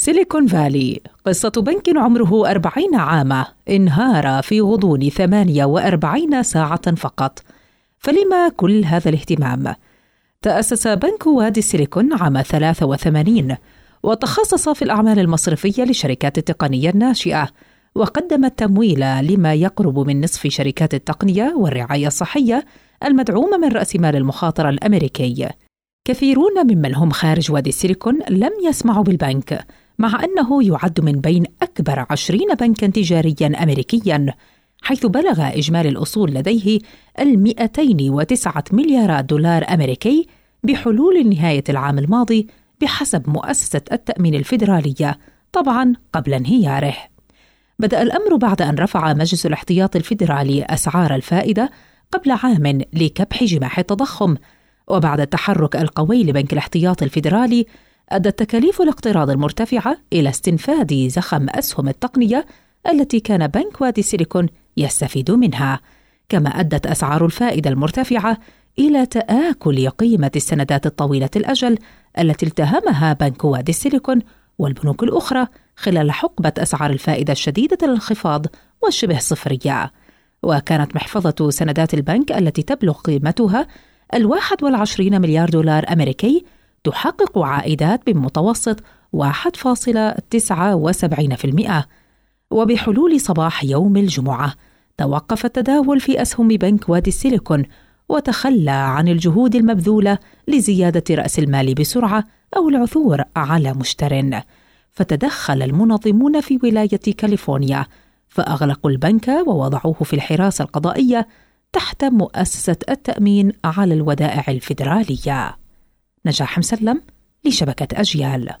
سيليكون فالي. قصة بنك عمره أربعين عاما. انهار في غضون ثمانية وأربعين ساعة فقط. فلما كل هذا الاهتمام؟ تأسس بنك وادي السيليكون عام 83 وتخصص في الأعمال المصرفية للشركات التقنية الناشئة وقدم التمويل لما يقرب من نصف شركات التقنية والرعاية الصحية المدعومة من رأس مال المخاطرة الأمريكي. كثيرون ممن هم خارج وادي السيليكون لم يسمعوا بالبنك. مع أنه يعد من بين أكبر عشرين بنكا تجاريا أمريكيا حيث بلغ إجمالي الأصول لديه المئتين وتسعة مليارات دولار أمريكي بحلول نهاية العام الماضي بحسب مؤسسة التأمين الفيدرالية طبعا قبل انهياره. بدأ الأمر بعد أن رفع مجلس الاحتياط الفيدرالي أسعار الفائدة قبل عام لكبح جماح التضخم وبعد التحرك القوي لبنك الاحتياط الفيدرالي أدت تكاليف الاقتراض المرتفعة إلى استنفاد زخم أسهم التقنية التي كان بنك وادي سيليكون يستفيد منها. كما أدت أسعار الفائدة المرتفعة إلى تآكل قيمة السندات الطويلة الأجل التي التهمها بنك وادي السيليكون والبنوك الأخرى خلال حقبة أسعار الفائدة الشديدة الانخفاض والشبه صفرية. وكانت محفظة سندات البنك التي تبلغ قيمتها الواحد والعشرين مليار دولار أمريكي تحقق عائدات بمتوسط 1.79% وبحلول صباح يوم الجمعة توقف التداول في أسهم بنك وادي السيليكون وتخلى عن الجهود المبذولة لزيادة رأس المال بسرعة أو العثور على مشتر. فتدخل المنظمون في ولاية كاليفورنيا فأغلقوا البنك ووضعوه في الحراسة القضائية تحت مؤسسة التأمين على الودائع الفيدرالية. نجاح مسلم لشبكة أجيال.